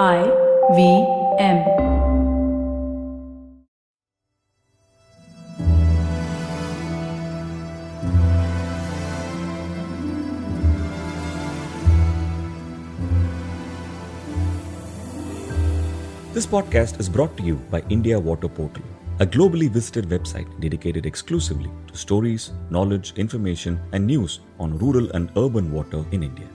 I V M. This podcast is brought to you by India Water Portal, a globally visited website dedicated exclusively to stories, knowledge, information, and news on rural and urban water in India.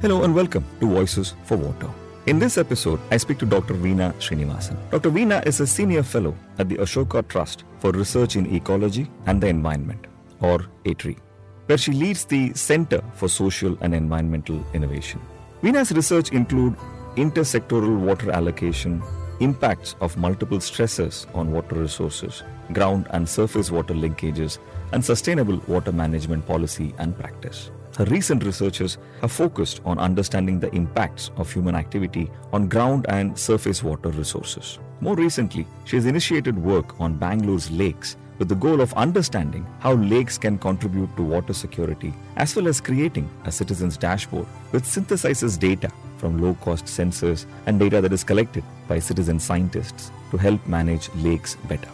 Hello and welcome to Voices for Water. In this episode, I speak to Dr. Veena Srinivasan. Dr. Veena is a senior fellow at the Ashoka Trust for Research in Ecology and the Environment, or ATREE, where she leads the Center for Social and Environmental Innovation. Veena's research include intersectoral water allocation, impacts of multiple stressors on water resources, ground and surface water linkages, and sustainable water management policy and practice. Her recent researches have focused on understanding the impacts of human activity on ground and surface water resources. More recently, she has initiated work on Bangalore's lakes with the goal of understanding how lakes can contribute to water security, as well as creating a citizen's dashboard which synthesizes data from low cost sensors and data that is collected by citizen scientists to help manage lakes better.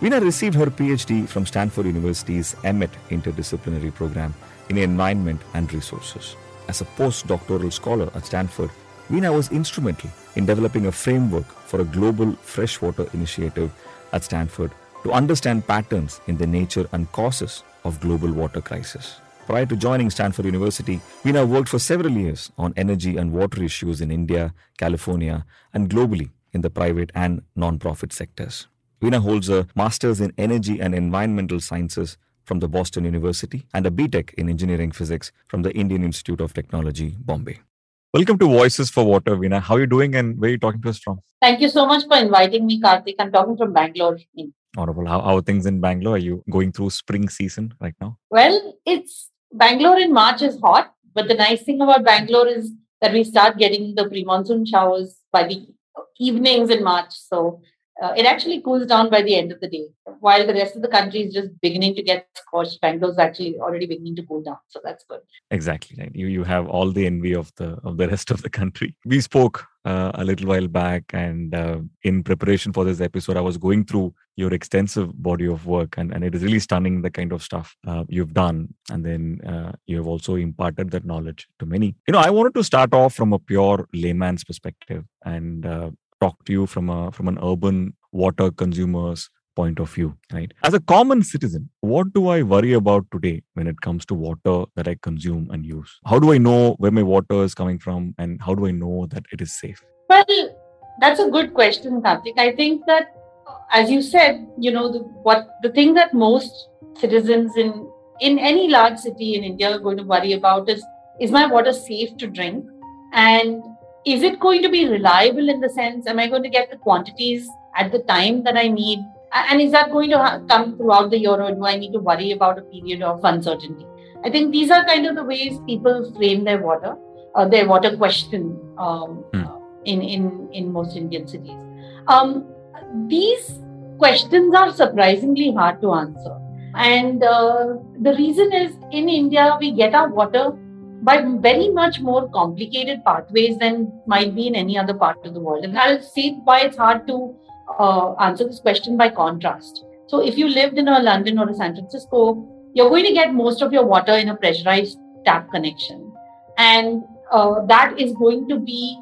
Veena received her PhD from Stanford University's Emmett Interdisciplinary Program in Environment and Resources. As a postdoctoral scholar at Stanford, Veena was instrumental in developing a framework for a global freshwater initiative at Stanford to understand patterns in the nature and causes of global water crisis. Prior to joining Stanford University, Veena worked for several years on energy and water issues in India, California, and globally in the private and non-profit sectors. Veena holds a master's in energy and environmental sciences from the Boston University and a BTech in engineering physics from the Indian Institute of Technology, Bombay. Welcome to Voices for Water, Veena. How are you doing and where are you talking to us from? Thank you so much for inviting me, Karthik. I'm talking from Bangalore. Honorable. How, how are things in Bangalore? Are you going through spring season right now? Well, it's Bangalore in March is hot, but the nice thing about Bangalore is that we start getting the pre-monsoon showers by the evenings in March. So uh, it actually cools down by the end of the day. While the rest of the country is just beginning to get scorched, Bangalore's actually already beginning to cool down. So that's good. Exactly. Right. You you have all the envy of the of the rest of the country. We spoke uh, a little while back, and uh, in preparation for this episode, I was going through your extensive body of work, and, and it is really stunning the kind of stuff uh, you've done, and then uh, you have also imparted that knowledge to many. You know, I wanted to start off from a pure layman's perspective and uh, talk to you from a from an urban water consumer's point of view right? As a common citizen what do i worry about today when it comes to water that i consume and use? How do i know where my water is coming from and how do i know that it is safe? Well that's a good question Karthik. i think that as you said you know the, what the thing that most citizens in in any large city in india are going to worry about is is my water safe to drink? And is it going to be reliable in the sense am i going to get the quantities at the time that i need? And is that going to ha- come throughout the year or do i need to worry about a period of uncertainty? I think these are kind of the ways people frame their water uh, their water question um, uh, in in in most indian cities. Um, these questions are surprisingly hard to answer. And uh, the reason is in india we get our water by very much more complicated pathways than might be in any other part of the world. And I'll see why it's hard to uh, answer this question by contrast. So, if you lived in a London or a San Francisco, you're going to get most of your water in a pressurized tap connection. And uh, that is going to be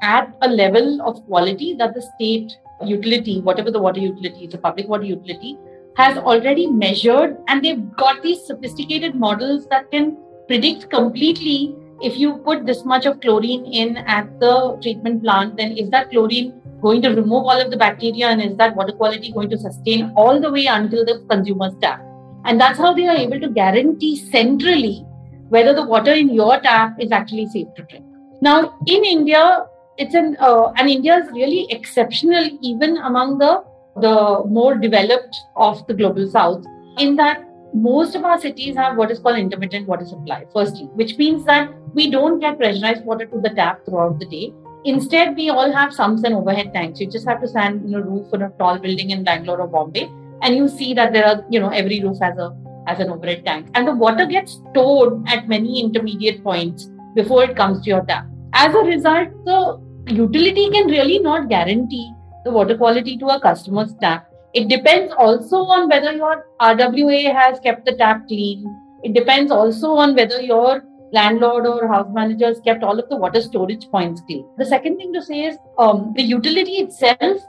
at a level of quality that the state utility, whatever the water utility is, the public water utility, has already measured. And they've got these sophisticated models that can predict completely if you put this much of chlorine in at the treatment plant, then is that chlorine going to remove all of the bacteria and is that water quality going to sustain all the way until the consumer's tap? And that's how they are able to guarantee centrally whether the water in your tap is actually safe to drink. Now, in India, it's an uh, and India is really exceptional even among the the more developed of the global south in that most of our cities have what is called intermittent water supply, firstly, which means that we don't get pressurized water to the tap throughout the day. Instead, we all have sumps and overhead tanks. You just have to stand in a roof in a tall building in Bangalore or Bombay, and you see that there are, you know, every roof has a has an overhead tank, and the water gets stored at many intermediate points before it comes to your tap. As a result, the utility can really not guarantee the water quality to a customer's tap. It depends also on whether your RWA has kept the tap clean. It depends also on whether your landlord or house managers kept all of the water storage points clean. The second thing to say is um, the utility itself,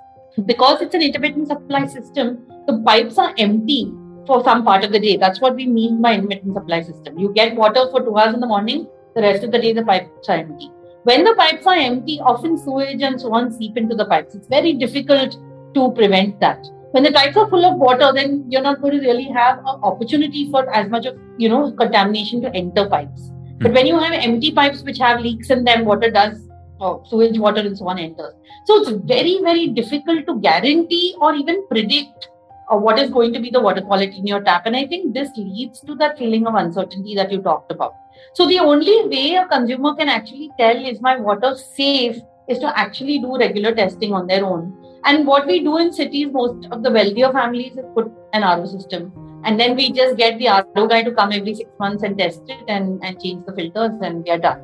because it's an intermittent supply system, the pipes are empty for some part of the day. That's what we mean by intermittent supply system. You get water for two hours in the morning, the rest of the day the pipes are empty. When the pipes are empty, often sewage and so on seep into the pipes. It's very difficult to prevent that. When the pipes are full of water, then you're not going to really have an opportunity for as much of you know contamination to enter pipes. But hmm. when you have empty pipes which have leaks in them, water does uh, sewage water and so on enters. So it's very, very difficult to guarantee or even predict uh, what is going to be the water quality in your tap. And I think this leads to that feeling of uncertainty that you talked about. So the only way a consumer can actually tell is my water safe is to actually do regular testing on their own. And what we do in cities, most of the wealthier families put an RO system. And then we just get the RO guy to come every six months and test it and, and change the filters and we are done.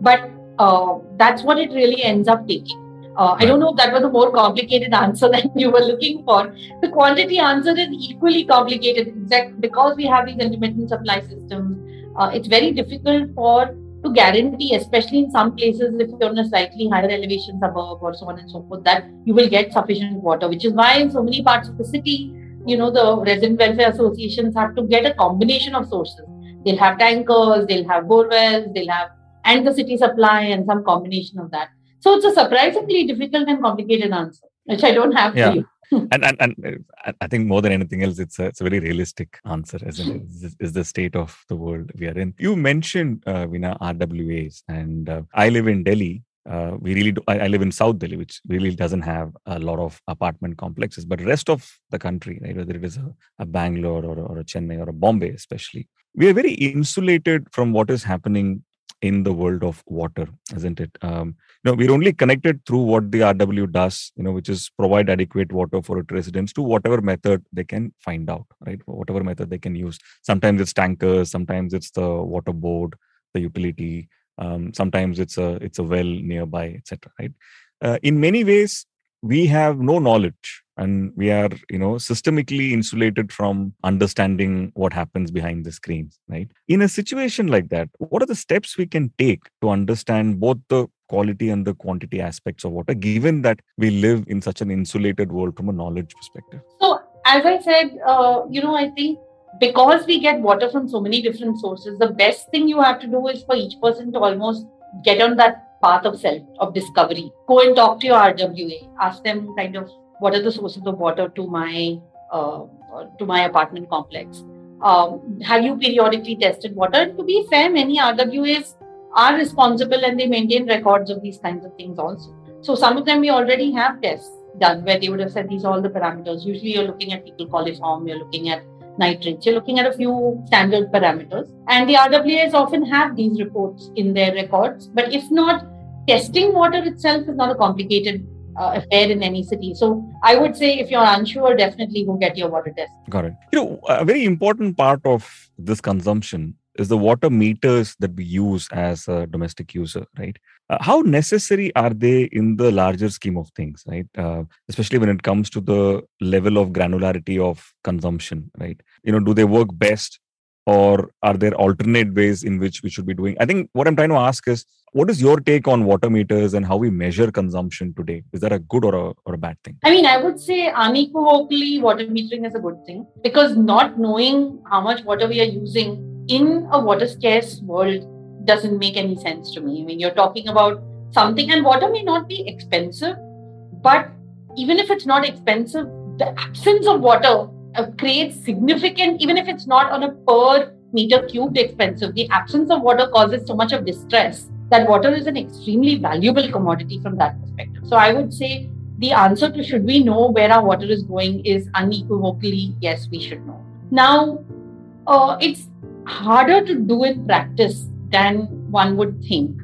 But uh, that's what it really ends up taking. Uh, I don't know if that was a more complicated answer than you were looking for. The quantity answer is equally complicated, exact because we have these intermittent supply systems. Uh, it's very difficult for to guarantee, especially in some places, if you're in a slightly higher elevation suburb or so on and so forth, that you will get sufficient water. Which is why in so many parts of the city, you know, the resident welfare associations have to get a combination of sources. They'll have tankers, they'll have borewells, they'll have and the city supply and some combination of that. So it's a surprisingly difficult and complicated answer, which I don't have yeah. for you. and, and and uh, I think more than anything else, it's a it's a very realistic answer, as in is, is the state of the world we are in. You mentioned uh, Veena RWAs, and uh, I live in Delhi. Uh, we really do, I, I, live in South Delhi, which really doesn't have a lot of apartment complexes. But rest of the country, right, whether it is a, a Bangalore or, or a Chennai or a Bombay, especially, we are very insulated from what is happening in the world of water isn't it? Um, you know we're only connected through what the rw does you know which is provide adequate water for its residents to whatever method they can find out right? Whatever method they can use. Sometimes it's tankers sometimes it's the water board the utility um, sometimes it's a it's a well nearby etc right? Uh, in many ways we have no knowledge and we are you know systemically insulated from understanding what happens behind the screens right? In a situation like that what are the steps we can take to understand both the quality and the quantity aspects of water given that we live in such an insulated world from a knowledge perspective? So as i said uh, you know i think because we get water from so many different sources the best thing you have to do is for each person to almost get on that path of self of discovery. Go and talk to your rwa ask them kind of what are the sources of water to my uh, to my apartment complex? Um, have you periodically tested water? To be fair many rwas are responsible and they maintain records of these kinds of things also. So some of them we already have tests done where they would have said these are all the parameters. Usually you're looking at fecal coliform you're looking at nitrates you're looking at a few standard parameters. And the rwas often have these reports in their records. But if not testing water itself is not a complicated uh, affair in any city. So I would say if you're unsure, definitely go get your water test. Got it. You know, a very important part of this consumption is the water meters that we use as a domestic user, right? Uh, how necessary are they in the larger scheme of things, right? Uh, especially when it comes to the level of granularity of consumption, right? You know, do they work best or are there alternate ways in which we should be doing? I think what i'm trying to ask is what is your take on water meters and how we measure consumption today? Is that a good or a, or a bad thing? I mean i would say unequivocally water metering is a good thing because not knowing how much water we are using in a water scarce world doesn't make any sense to me. I mean you're talking about something and water may not be expensive but even if it's not expensive the absence of water uh, creates significant, even if it's not on a per meter cubed expensive, the absence of water causes so much of distress that water is an extremely valuable commodity from that perspective. So I would say the answer to should we know where our water is going is unequivocally yes, we should know. Now, uh, it's harder to do in practice than one would think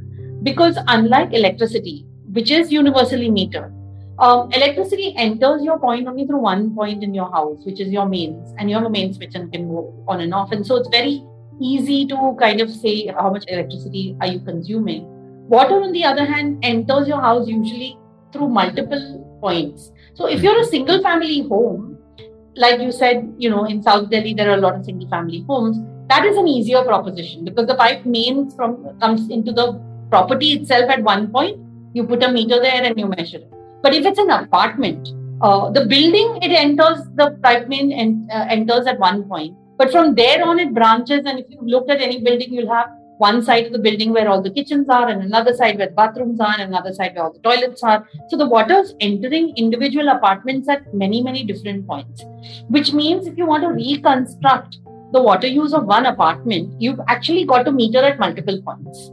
because unlike electricity, which is universally metered, um, electricity enters your point only through one point in your house, which is your mains, and you have a main switch and can go on and off. And so it's very easy to kind of say how much electricity are you consuming. Water, on the other hand, enters your house usually through multiple points. So if you're a single family home, like you said, you know, in South Delhi, there are a lot of single family homes. That is an easier proposition because the pipe mains from comes into the property itself at one point. You put a meter there and you measure it. But if it's an apartment, uh, the building it enters the pipe main and uh, enters at one point, but from there on it branches. And if you look at any building, you'll have one side of the building where all the kitchens are, and another side where the bathrooms are, and another side where all the toilets are. So the water is entering individual apartments at many, many different points, which means if you want to reconstruct the water use of one apartment, you've actually got to meter at multiple points.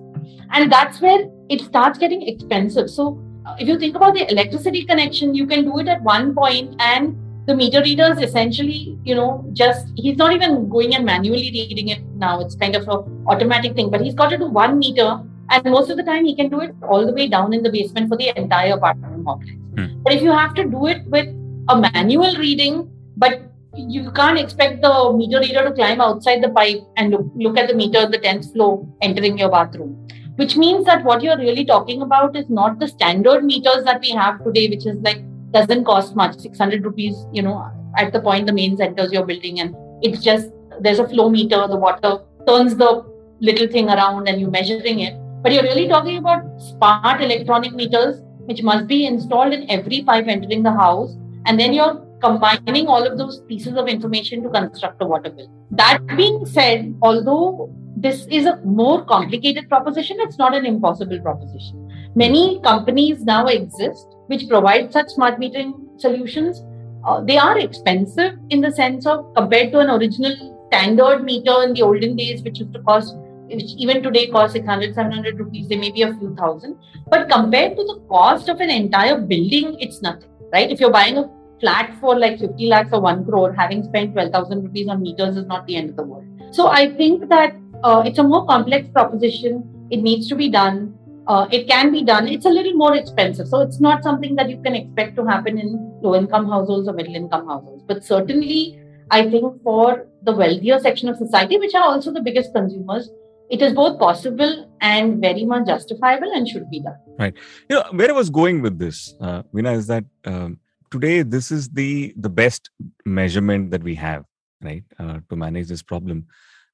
And that's where it starts getting expensive. So if you think about the electricity connection, you can do it at one point and the meter reader is essentially, you know, just he's not even going and manually reading it now. It's kind of a automatic thing, but he's got to do one meter, and most of the time he can do it all the way down in the basement for the entire apartment complex. Hmm. But if you have to do it with a manual reading, but you can't expect the meter reader to climb outside the pipe and look, look at the meter on the 10th floor entering your bathroom which means that what you're really talking about is not the standard meters that we have today, which is like doesn't cost much 600 rupees you know at the point the main centers you're building and it's just there's a flow meter the water turns the little thing around and you're measuring it. But you're really talking about smart electronic meters which must be installed in every pipe entering the house. And then you're combining all of those pieces of information to construct a water bill. That being said although this is a more complicated proposition it's not an impossible proposition many companies now exist which provide such smart metering solutions. Uh, they are expensive in the sense of compared to an original standard meter in the olden days, which used to cost, which even today costs 600, 700 rupees, they may be a few thousand. But compared to the cost of an entire building, it's nothing, right? If you're buying a flat for like 50 lakhs or 1 crore, having spent 12,000 rupees on meters is not the end of the world. So I think that uh, it's a more complex proposition. It needs to be done uh, it can be done. It's a little more expensive. So it's not something that you can expect to happen in low income households or middle income households. But certainly, I think for the wealthier section of society, which are also the biggest consumers, it is both possible and very much justifiable and should be done. Right. You know, where I was going with this, uh, Veena, is that um, today this is the the best measurement that we have, right, uh, to manage this problem.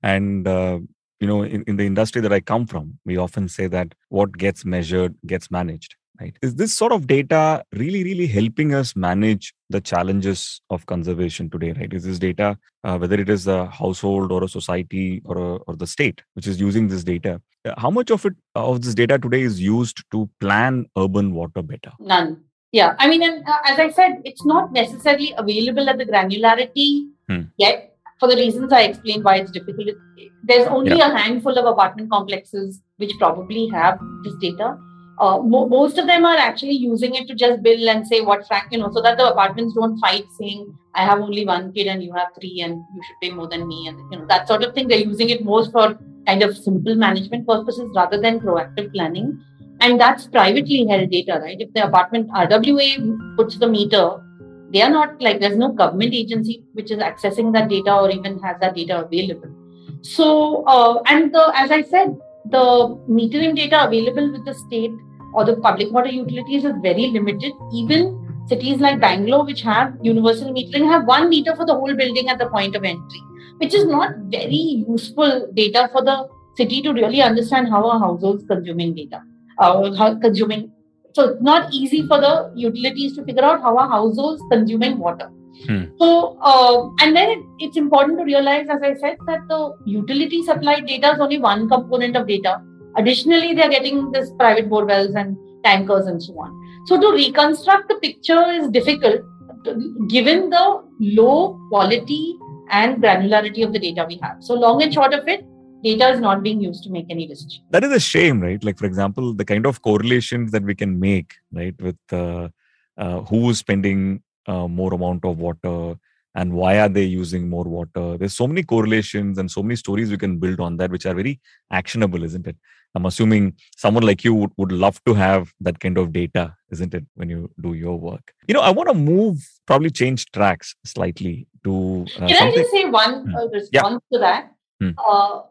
And uh, you know in, in the industry that i come from we often say that what gets measured gets managed right? Is this sort of data really really helping us manage the challenges of conservation today right? Is this data uh, whether it is a household or a society or a, or the state which is using this data uh, how much of it of this data today is used to plan urban water better? None. Yeah i mean and, uh, as i said it's not necessarily available at the granularity hmm. yet for the reasons I explained why it's difficult. There's only yeah. a handful of apartment complexes which probably have this data. Uh, mo- most of them are actually using it to just bill and say what fact, you know, so that the apartments don't fight saying, I have only one kid and you have three and you should pay more than me. And, you know, that sort of thing. They're using it most for kind of simple management purposes rather than proactive planning. And that's privately held data, right? If the apartment RWA puts the meter, they are not like there's no government agency which is accessing that data or even has that data available. So uh, and the as i said the metering data available with the state or the public water utilities is very limited. Even cities like bangalore which have universal metering have one meter for the whole building at the point of entry which is not very useful data for the city to really understand how a household's consuming data uh, how consuming so it's not easy for the utilities to figure out how are household's consuming water. Hmm. So, uh, and then it, it's important to realize, as I said, that the utility supply data is only one component of data. Additionally, they are getting this private bore wells and tankers and so on. So, to reconstruct the picture is difficult given the low quality and granularity of the data we have. So, long and short of it, data is not being used to make any decision. That is a shame, right? Like, for example, the kind of correlations that we can make, right, with uh, uh, who is spending uh, more amount of water and why are they using more water. There's so many correlations and so many stories we can build on that, which are very actionable, isn't it? I'm assuming someone like you would, would love to have that kind of data, isn't it, when you do your work? You know, I want to move, probably change tracks slightly to. Uh, Can I just say one hmm. uh, response yeah. to that? Hmm. Uh,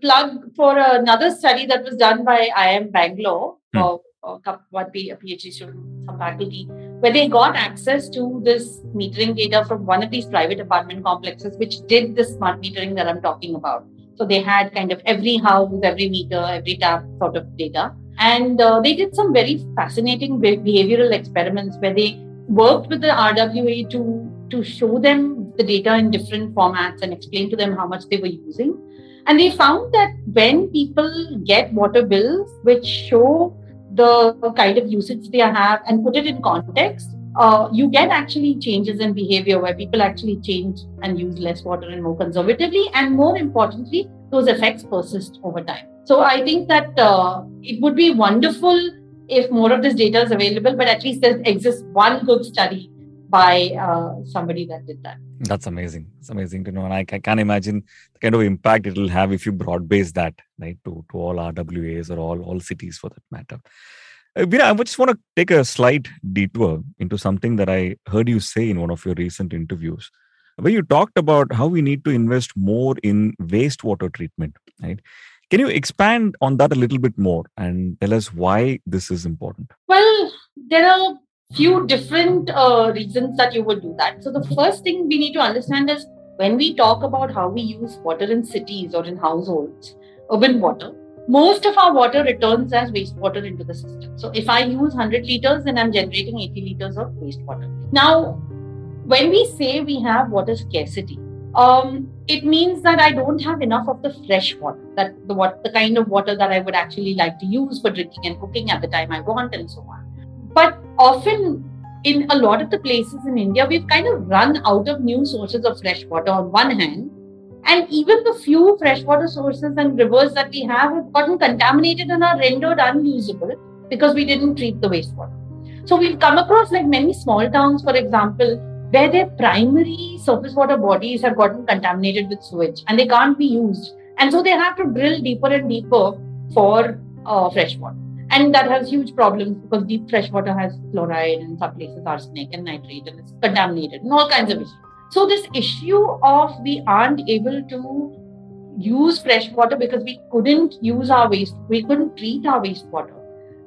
plug for another study that was done by IIM Bangalore, Hmm. uh, uh, one P- a PhD student, some faculty, where they got access to this metering data from one of these private apartment complexes, which did the smart metering that I'm talking about. So they had kind of every house, every meter, every tap sort of data. And uh, they did some very fascinating behavioral experiments where they worked with the RWA to, to show them the data in different formats and explain to them how much they were using. And they found that when people get water bills which show the kind of usage they have and put it in context, uh, you get actually changes in behavior where people actually change and use less water and more conservatively. And more importantly, those effects persist over time. So I think that uh, it would be wonderful if more of this data is available, but at least there exists one good study by uh, somebody that did that. That's amazing. It's amazing to know. And I ca- can't imagine the kind of impact it will have if you broad base that, right, to, to all RWAs or all, all cities for that matter. Uh, Veena, I just want to take a slight detour into something that I heard you say in one of your recent interviews, where you talked about how we need to invest more in wastewater treatment, right? Can you expand on that a little bit more and tell us why this is important? Well, there are few different uh, reasons that you would do that. So the first thing we need to understand is when we talk about how we use water in cities or in households, urban water, most of our water returns as wastewater into the system. So if I use 100 liters, then I'm generating 80 liters of wastewater. Now, when we say we have water scarcity, um, it means that I don't have enough of the fresh water, that the what the kind of water that I would actually like to use for drinking and cooking at the time I want, and so on. But often, in a lot of the places in India, we've kind of run out of new sources of fresh water on one hand, and even the few freshwater sources and rivers that we have have gotten contaminated and are rendered unusable because we didn't treat the wastewater. So we've come across like many small towns, for example, where their primary surface water bodies have gotten contaminated with sewage and they can't be used. And so they have to drill deeper and deeper for uh, fresh water. And that has huge problems because deep fresh water has fluoride and some places arsenic and nitrate and it's contaminated and all kinds of issues. So this issue of we aren't able to use fresh water because we couldn't use our waste, we couldn't treat our wastewater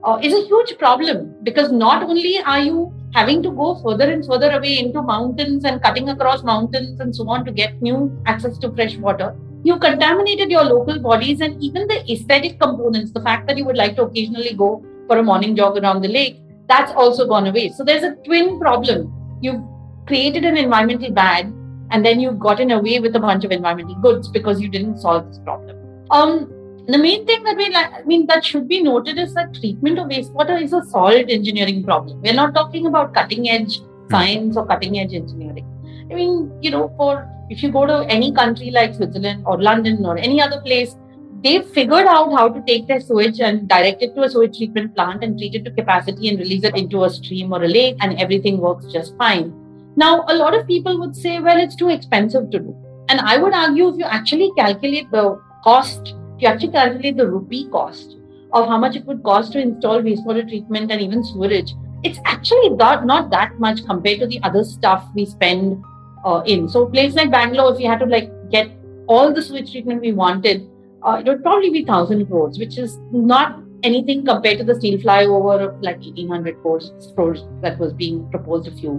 uh, is a huge problem because not only are you having to go further and further away into mountains and cutting across mountains and so on to get new access to fresh water, you contaminated your local bodies and even the aesthetic components, the fact that you would like to occasionally go for a morning jog around the lake, that's also gone away. So there's a twin problem. You've created an environmental bad and then you've gotten away with a bunch of environmental goods because you didn't solve this problem. Um, the main thing that we like, I mean, that should be noted is that treatment of wastewater is a solid engineering problem. We're not talking about cutting edge science or cutting edge engineering. I mean, you know, for if you go to any country like Switzerland or London or any other place, they've figured out how to take their sewage and direct it to a sewage treatment plant and treat it to capacity and release it into a stream or a lake, and everything works just fine. Now, a lot of people would say, well, it's too expensive to do. And I would argue if you actually calculate the cost if you actually calculate the rupee cost of how much it would cost to install wastewater treatment and even sewerage, it's actually not, not that much compared to the other stuff we spend uh, in. So, a place like Bangalore, if we had to like get all the sewage treatment we wanted, uh, it would probably be thousand crores, which is not anything compared to the steel flyover of like 1800 crores, crores that was being proposed a few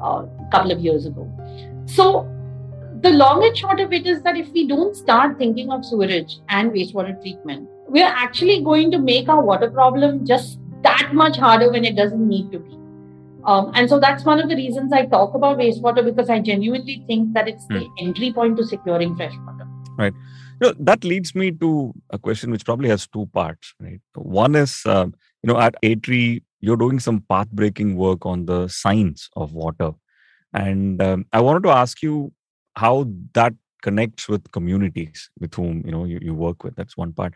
uh, couple of years ago. So the long and short of it is that if we don't start thinking of sewerage and wastewater treatment, we are actually going to make our water problem just that much harder when it doesn't need to be. Um, and so that's one of the reasons I talk about wastewater because I genuinely think that it's the entry point to securing fresh water. Right. You know, that leads me to a question which probably has two parts. Right. One is, uh, you know, at ATREE, you're doing some path breaking work on the science of water. And um, I wanted to ask you how that connects with communities with whom you know you, you work with that's one part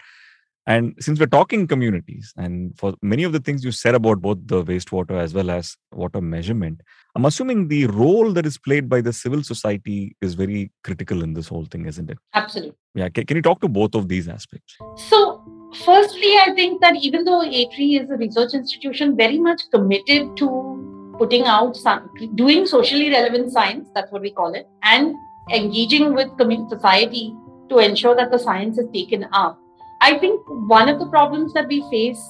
and since we're talking communities and for many of the things you said about both the wastewater as well as water measurement i'm assuming the role that is played by the civil society is very critical in this whole thing isn't it Absolutely. yeah can, can you talk to both of these aspects So, firstly, I think that even though ATREE is a research institution very much committed to putting out some, doing socially relevant science, that's what we call it, and engaging with community society to ensure that the science is taken up. I think one of the problems that we face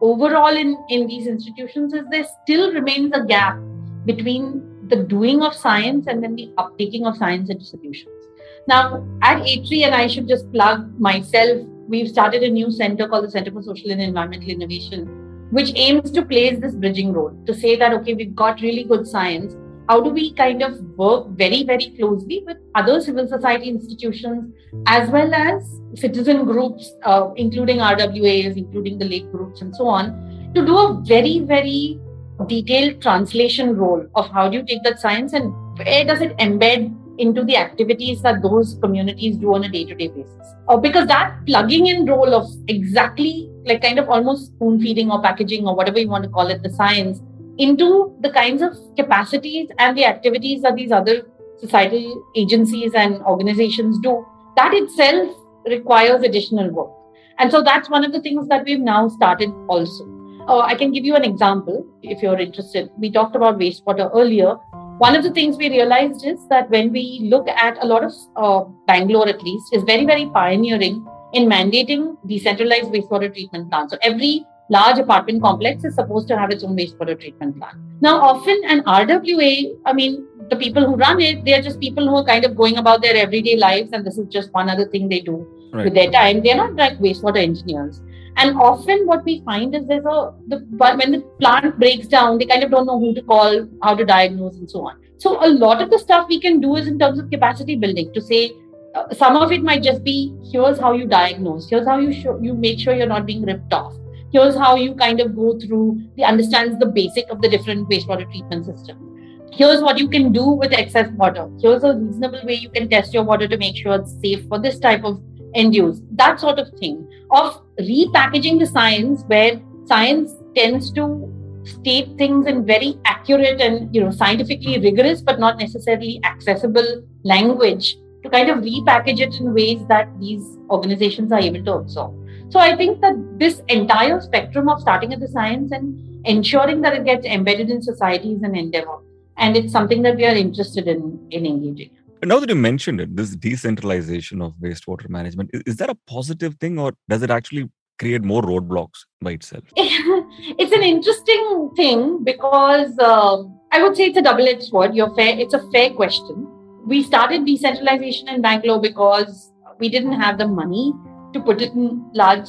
overall in, in these institutions is there still remains a gap between the doing of science and then the uptaking of science into solutions. Now, at ATREE, and I should just plug myself, we've started a new center called the Center for Social and Environmental Innovation, which aims to place this bridging role to say that, okay, we've got really good science. How do we kind of work very, very closely with other civil society institutions as well as citizen groups, uh, including RWAs, including the lake groups, and so on, to do a very, very detailed translation role of how do you take that science and where does it embed into the activities that those communities do on a day-to-day basis? Uh, because that plugging in role of exactly like kind of almost spoon feeding or packaging or whatever you want to call it the science into the kinds of capacities and the activities that these other societal agencies and organizations do that itself requires additional work and so that's one of the things that we've now started also uh, I can give you an example if you're interested. We talked about wastewater earlier. One of the things we realized is that when we look at a lot of uh, Bangalore, at least, is very, very pioneering in mandating decentralized wastewater treatment plants. So every large apartment complex is supposed to have its own wastewater treatment plant. Now, often an RWA, I mean, the people who run it, they are just people who are kind of going about their everyday lives, and this is just one other thing they do right. with their time. They're not like wastewater engineers. And often what we find is there's a the when the plant breaks down, they kind of don't know who to call, how to diagnose, and so on. So a lot of the stuff we can do is in terms of capacity building to say uh, some of it might just be here's how you diagnose, here's how you show, you make sure you're not being ripped off. Here's how you kind of go through the understands the basic of the different wastewater treatment systems here's what you can do with excess water. Here's a reasonable way you can test your water to make sure it's safe for this type of end use. That sort of thing of repackaging the science where science tends to state things in very accurate and you know scientifically rigorous but not necessarily accessible language to kind of repackage it in ways that these organizations are able to absorb so i think that this entire spectrum of starting at the science and ensuring that it gets embedded in society is an endeavor and it's something that we are interested in in engaging now that you mentioned it, this decentralization of wastewater management, is, is that a positive thing or does it actually create more roadblocks by itself? it's an interesting thing because uh, I would say it's a double-edged sword. You're fair. It's a fair question. We started decentralization in Bangalore because we didn't have the money to put it in large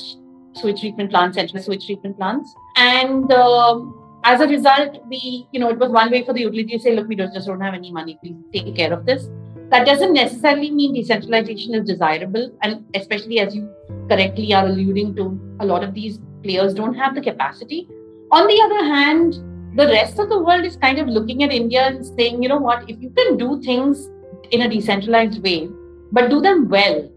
sewage treatment plants, central sewage treatment plants, and um, as a result, we, you know, it was one way for the utility to say, look, we just don't have any money. Please take care of this. That doesn't necessarily mean decentralization is desirable. And especially as you correctly are alluding to, a lot of these players don't have the capacity. On the other hand, the rest of the world is kind of looking at India and saying, you know what, if you can do things in a decentralized way, but do them well,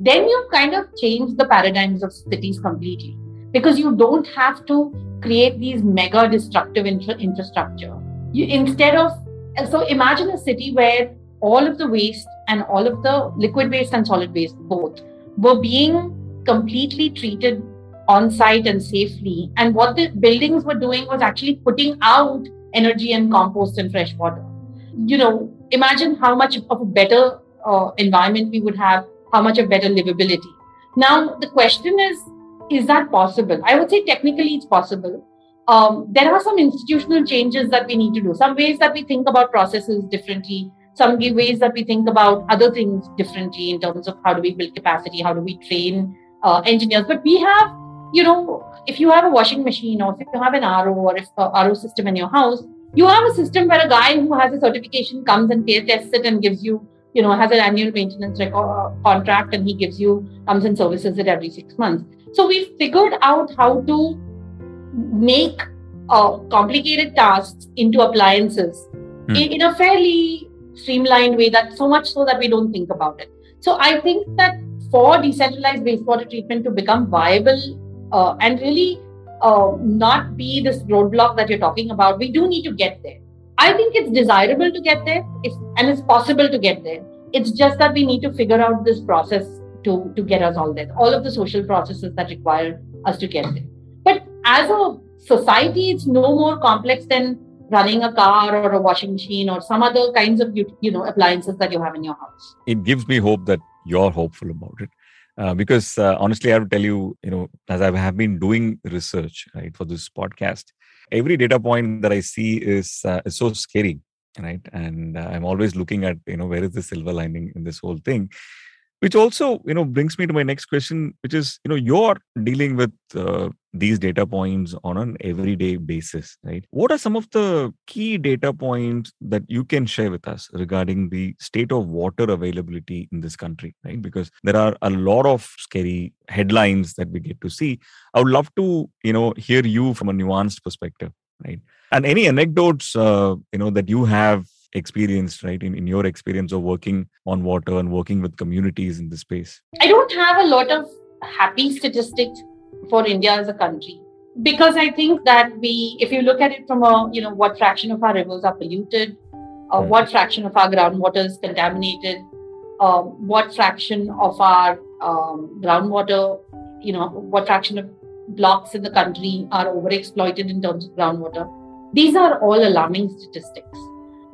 then you kind of change the paradigms of cities completely because you don't have to create these mega destructive infra- infrastructure. You, instead of, so imagine a city where all of the waste and all of the liquid waste and solid waste both were being completely treated on site and safely. And what the buildings were doing was actually putting out energy and compost and fresh water. You know, imagine how much of a better uh, environment we would have, how much of better livability. Now, the question is is that possible? I would say technically it's possible. Um, there are some institutional changes that we need to do, some ways that we think about processes differently, some ways that we think about other things differently in terms of how do we build capacity, how do we train uh, engineers. But we have, you know, if you have a washing machine or if you have an RO or if a RO system in your house, you have a system where a guy who has a certification comes and tests it and gives you, you know, has an annual maintenance record, uh, contract and he gives you, comes and services it every six months. So we figured out how to make uh, complicated tasks into appliances hmm. in, in a fairly streamlined way that so much so that we don't think about it. So I think that for decentralized wastewater treatment to become viable uh, and really uh, not be this roadblock that you're talking about, we do need to get there. I think it's desirable to get there it's, and it's possible to get there. It's just that we need to figure out this process to, to get us all there, all of the social processes that require us to get there. But as a society, it's no more complex than running a car or a washing machine or some other kinds of you know appliances that you have in your house it gives me hope that you're hopeful about it. Uh, because uh, honestly, I to tell you, you know, as I have been doing research right for this podcast, every data point that I see is uh, is so scary, right? And uh, I'm always looking at, you know, where is the silver lining in this whole thing which also you know brings me to my next question which is you know you're dealing with uh, these data points on an everyday basis right? What are some of the key data points that you can share with us regarding the state of water availability in this country right? Because there are a lot of scary headlines that we get to see. I would love to you know hear you from a nuanced perspective right? And any anecdotes uh, you know that you have experienced right in, in your experience of working on water and working with communities in this space? I don't have a lot of happy statistics for india as a country. Because i think that we if you look at it from a you know what fraction of our rivers are polluted uh, what fraction of our groundwater is contaminated uh, what fraction of our um, groundwater you know what fraction of blocks in the country are overexploited in terms of groundwater these are all alarming statistics.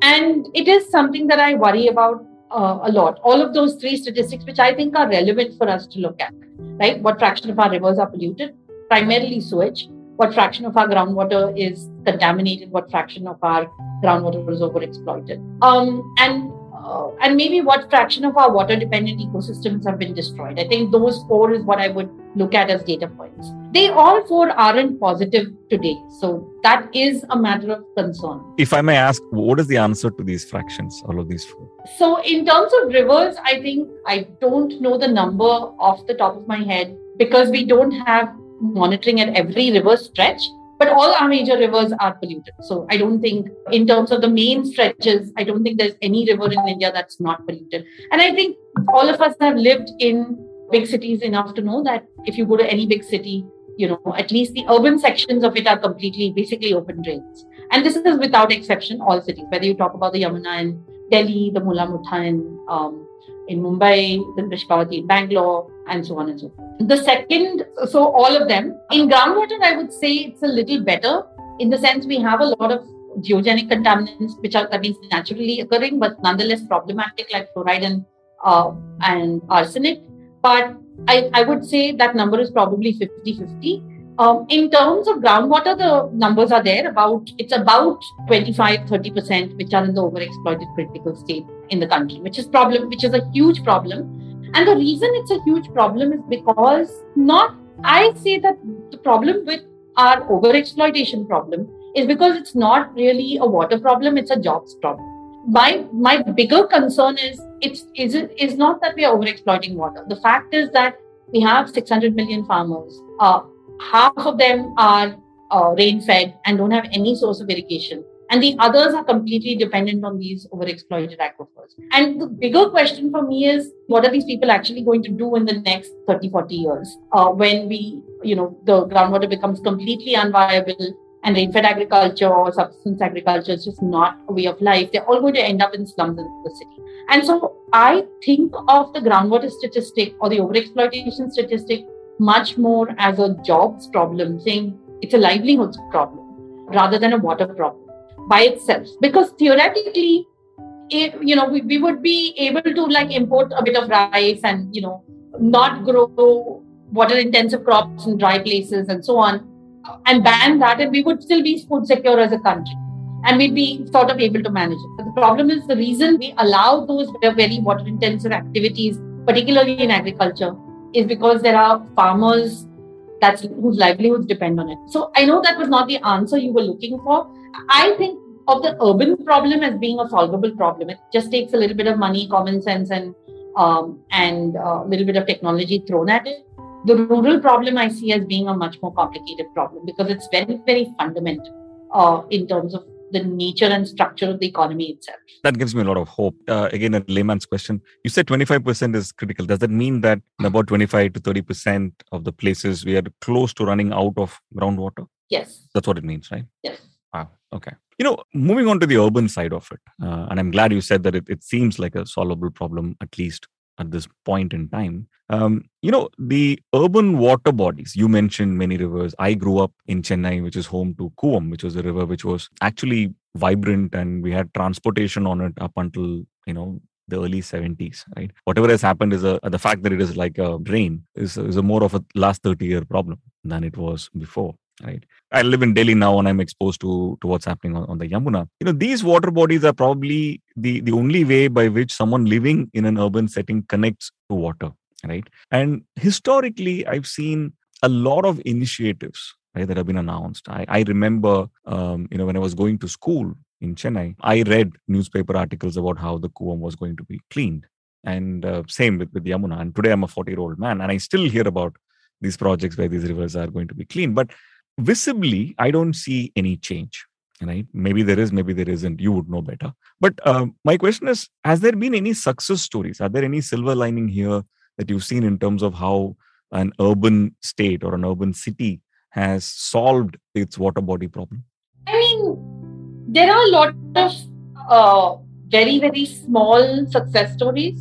And it is something that I worry about uh, a lot. All of those three statistics, which I think are relevant for us to look at, right? What fraction of our rivers are polluted? Primarily sewage. What fraction of our groundwater is contaminated? What fraction of our groundwater is overexploited? Um, and uh, and maybe what fraction of our water dependent ecosystems have been destroyed. I think those four is what I would look at as data points. They all four aren't positive today. So that is a matter of concern. If I may ask, what is the answer to these fractions, all of these four? So, in terms of rivers, I think I don't know the number off the top of my head because we don't have monitoring at every river stretch. But all our major rivers are polluted. So I don't think, in terms of the main stretches, I don't think there's any river in India that's not polluted. And I think all of us have lived in big cities enough to know that if you go to any big city, you know, at least the urban sections of it are completely, basically open drains. And this is without exception, all cities, whether you talk about the Yamuna in Delhi, the Mulla Mutha in, um, in Mumbai, the in Bangalore, and so on and so forth. The second, so all of them. In groundwater, I would say it's a little better in the sense we have a lot of geogenic contaminants, which are that means naturally occurring, but nonetheless problematic, like fluoride and uh, and arsenic. But I, I would say that number is probably 50 50. Um, in terms of groundwater, the numbers are there about it's about 25 30% which are in the overexploited critical state in the country, which is problem, which is a huge problem. And the reason it's a huge problem is because not I say that the problem with our overexploitation problem is because it's not really a water problem, it's a jobs problem my my bigger concern is it's is it is not that we are overexploiting water. The fact is that we have 600 million farmers. Uh, half of them are uh, rain fed and don't have any source of irrigation. And the others are completely dependent on these overexploited aquifers. And the bigger question for me is what are these people actually going to do in the next 30, 40 years uh, when we, you know, the groundwater becomes completely unviable and rain-fed agriculture or subsistence agriculture is just not a way of life. They're all going to end up in slums in the city. And so I think of the groundwater statistic or the overexploitation statistic much more as a jobs problem, saying it's a livelihoods problem rather than a water problem by itself. Because theoretically, you know, we, we would be able to like import a bit of rice and, you know, not grow water intensive crops in dry places and so on and ban that, and we would still be food secure as a country. And we'd be sort of able to manage it. But the problem is the reason we allow those very water intensive activities, particularly in agriculture, is because there are farmers that's whose livelihoods depend on it. So I know that was not the answer you were looking for. I think of the urban problem as being a solvable problem. It just takes a little bit of money, common sense, and um, and a little bit of technology thrown at it. The rural problem I see as being a much more complicated problem because it's very, very fundamental uh, in terms of the nature and structure of the economy itself. That gives me a lot of hope. Uh, again, a layman's question. You said 25% is critical. Does that mean that in about 25 to 30% of the places we are close to running out of groundwater? Yes. That's what it means, right? Yes. Wow. Okay. You know, moving on to the urban side of it, uh, and I'm glad you said that it, it seems like a solvable problem, at least at this point in time. Um, you know, the urban water bodies, you mentioned many rivers. I grew up in Chennai, which is home to Cooum, which was a river which was actually vibrant and we had transportation on it up until, you know, the early 70s, right? Whatever has happened is a, the fact that it is like a drain is, is a more of a last 30 year problem than it was before, right? I live in Delhi now and I'm exposed to, to what's happening on, on the Yamuna. You know, these water bodies are probably the, the only way by which someone living in an urban setting connects to water, right? And historically, I've seen a lot of initiatives right, that have been announced. I, I remember, um, you know, when I was going to school in Chennai, I read newspaper articles about how the Cooum was going to be cleaned. And uh, same with, with Yamuna. And today I'm a 40 year old man and I still hear about these projects where these rivers are going to be cleaned. But visibly, I don't see any change. Right? Maybe there is, maybe there isn't. You would know better. But uh, my question is Has there been any success stories? Are there any silver lining here that you've seen in terms of how an urban state or an urban city has solved its water body problem? I mean, there are a lot of uh, very, very small success stories,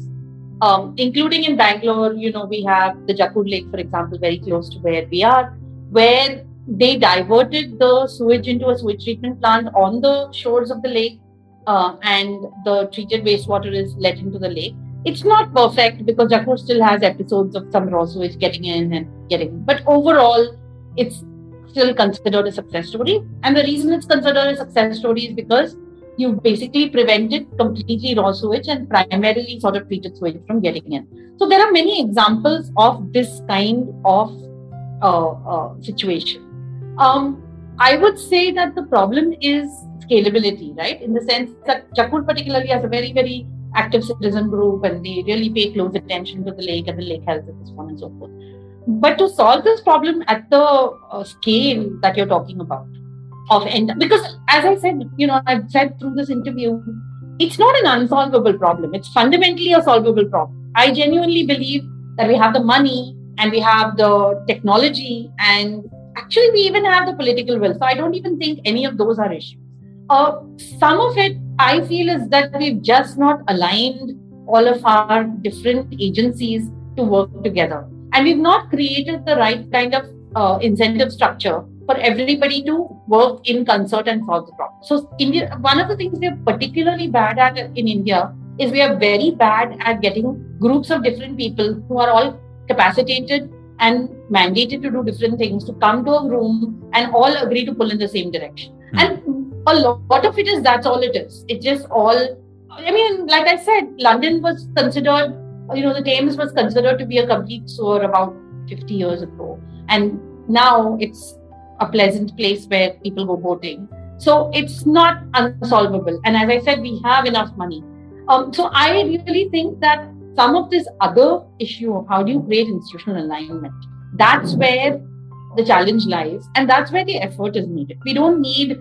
um, including in Bangalore. You know, we have the Jakkur Lake, for example, very close to where we are, where they diverted the sewage into a sewage treatment plant on the shores of the lake, uh, and the treated wastewater is let into the lake. It's not perfect because Jakkur still has episodes of some raw sewage getting in and getting, but overall, it's still considered a success story. And the reason it's considered a success story is because you basically prevented completely raw sewage and primarily sort of treated sewage from getting in. So there are many examples of this kind of uh, uh, situation. Um, I would say that the problem is scalability, right? In the sense that Jakkur particularly has a very, very active citizen group and they really pay close attention to the lake and the lake health and so on and so forth. But to solve this problem at the uh, scale that you're talking about, of end, because as I said, you know, I've said through this interview, it's not an unsolvable problem. It's fundamentally a solvable problem. I genuinely believe that we have the money and we have the technology and actually we even have the political will. So I don't even think any of those are issues. Uh, some of it I feel is that we've just not aligned all of our different agencies to work together and we've not created the right kind of uh, incentive structure for everybody to work in concert and solve the problem. So, India, one of the things we are particularly bad at in India is we are very bad at getting groups of different people who are all capacitated and mandated to do different things to come to a room and all agree to pull in the same direction. Mm. And a lot of it is that's all it is. It's just all. I mean, like I said, London was considered you know, the Thames was considered to be a complete sewer about 50 years ago. And now it's a pleasant place where people go boating. So it's not unsolvable. And as I said, we have enough money. Um, so I really think that some of this other issue of how do you create institutional alignment, that's where the challenge lies. And that's where the effort is needed. We don't need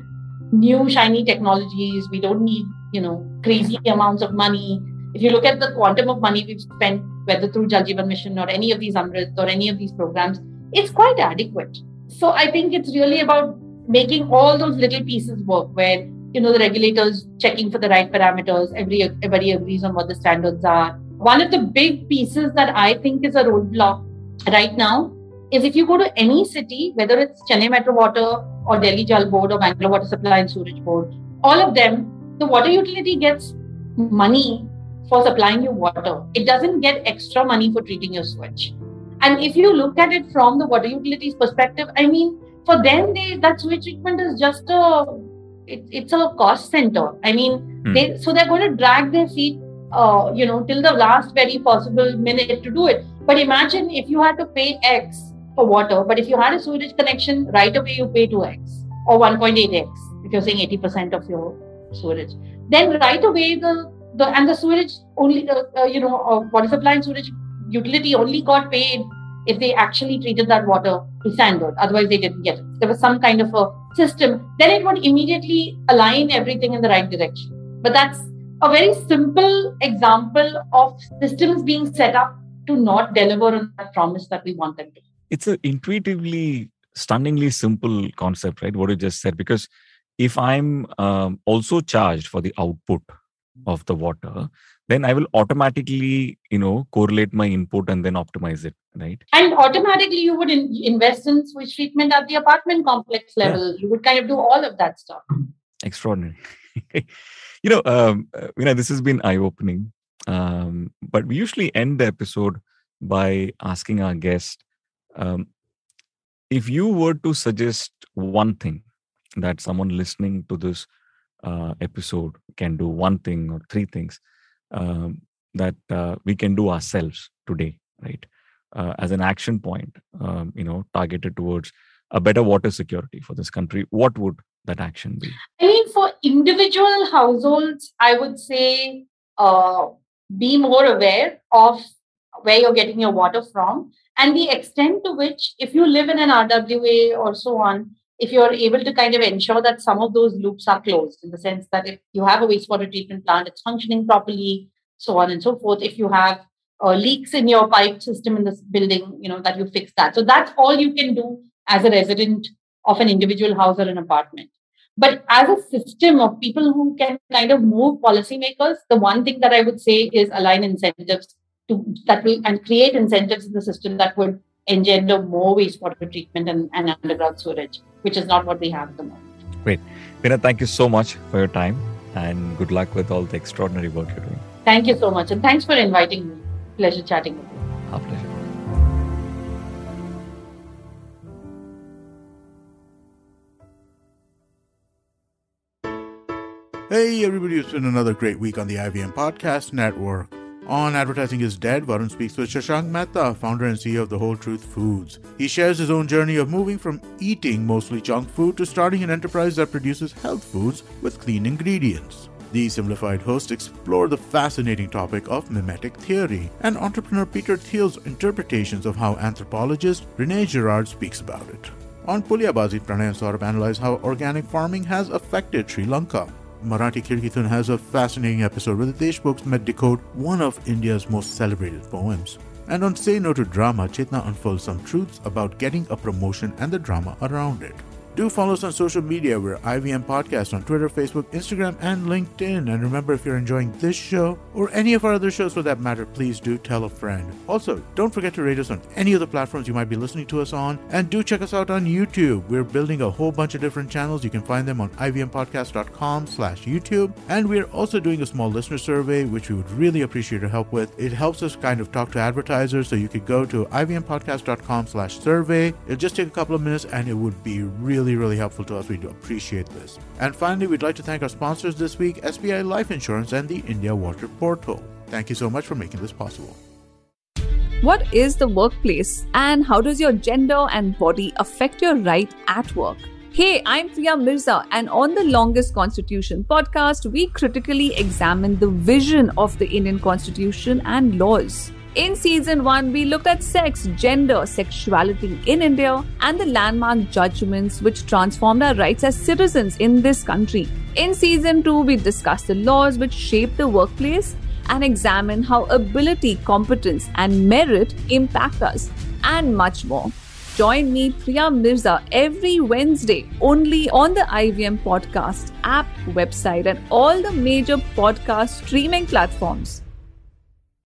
new shiny technologies. We don't need, you know, crazy amounts of money if you look at the quantum of money we've spent, whether through Jal Jeevan Mission or any of these Amrit or any of these programs, it's quite adequate. So I think it's really about making all those little pieces work where you know the regulators checking for the right parameters every everybody agrees on what the standards are one of the big pieces that i think is a roadblock right now is if you go to any city whether it's chennai metro water or delhi jal board or bangalore water supply and sewerage board all of them the water utility gets money for supplying you water. It doesn't get extra money for treating your sewage. And if you look at it from the water utilities perspective, I mean, for them, they that sewage treatment is just a it, it's a cost center. I mean, hmm. they so they're going to drag their feet, uh, you know, till the last very possible minute to do it. But imagine if you had to pay X for water, but if you had a sewage connection, right away you pay 2x or 1.8x if you're saying 80% of your sewage. Then right away the the and the sewage only uh, uh, you know uh, water supply and sewage utility only got paid if they actually treated that water to standard. Otherwise they didn't get it. There was some kind of a system. Then it would immediately align everything in the right direction. But that's a very simple example of systems being set up to not deliver on that promise that we want them to it's an intuitively stunningly simple concept right what you just said because if i'm um, also charged for the output of the water then i will automatically you know correlate my input and then optimize it right? And automatically you would in- invest in sewage treatment at the apartment complex level. Yeah. you would kind of do all of that stuff. Extraordinary. You know um, uh, you know this has been eye opening Um, but we usually end the episode by asking our guest um, if you were to suggest one thing that someone listening to this uh, episode can do one thing or three things um, that uh, we can do ourselves today right? Uh, as an action point um, you know targeted towards a better water security for this country what would that action be? I mean for individual households i would say uh, be more aware of where you're getting your water from and the extent to which if you live in an rwa or so on if you're able to kind of ensure that some of those loops are closed in the sense that if you have a wastewater treatment plant, it's functioning properly, so on and so forth. If you have uh, leaks in your pipe system in this building, you know, that you fix that. So that's all you can do as a resident of an individual house or an apartment. But as a system of people who can kind of move policymakers, the one thing that I would say is align incentives to that will and create incentives in the system that would engender more wastewater treatment and, and underground storage, which is not what we have at the moment. Great. Veena, thank you so much for your time and good luck with all the extraordinary work you're doing. Thank you so much. And thanks for inviting me. Pleasure chatting with you. Our pleasure. Hey everybody, it's been another great week on the IVM Podcast Network. On Advertising is Dead, Varun speaks with Shashank Mehta, founder and CEO of The Whole Truth Foods. He shares his own journey of moving from eating mostly junk food to starting an enterprise that produces health foods with clean ingredients. The simplified hosts explore the fascinating topic of mimetic theory and entrepreneur Peter Thiel's interpretations of how anthropologist Rene Girard speaks about it. On Puliyabaazi, Pranay and Saurabh analyze how organic farming has affected Sri Lanka. Marathi Kirkithan has a fascinating episode where the Deshmukhs met decode one of India's most celebrated poems. And on Say No to Drama, Chetna unfolds some truths about getting a promotion and the drama around it. Do follow us on social media. We're IVM Podcast on Twitter, Facebook, Instagram, and LinkedIn. And remember, if you're enjoying this show or any of our other shows for that matter, please do tell a friend. Also, don't forget to rate us on any of the platforms you might be listening to us on. And do check us out on YouTube. We're building a whole bunch of different channels. You can find them on ivmpodcast.com slash YouTube. And we're also doing a small listener survey, which we would really appreciate your help with. It helps us kind of talk to advertisers. So you could go to ivmpodcast.com slash survey. It'll just take a couple of minutes and it would be really really, really helpful to us. We do appreciate this. And finally, we'd like to thank our sponsors this week SBI Life Insurance and the India Water Portal. Thank you so much for making this possible. What is the workplace and how does your gender and body affect your right at work? Hey, I'm Priya Mirza, and on the Longest Constitution podcast, we critically examine the vision of the Indian Constitution and laws. In season 1, we looked at sex, gender, sexuality in India, and the landmark judgments which transformed our rights as citizens in this country. In season 2, we discussed the laws which shape the workplace and examine how ability, competence, and merit impact us, and much more. Join me, Priya Mirza, every Wednesday only on the IVM Podcast app, website, and all the major podcast streaming platforms.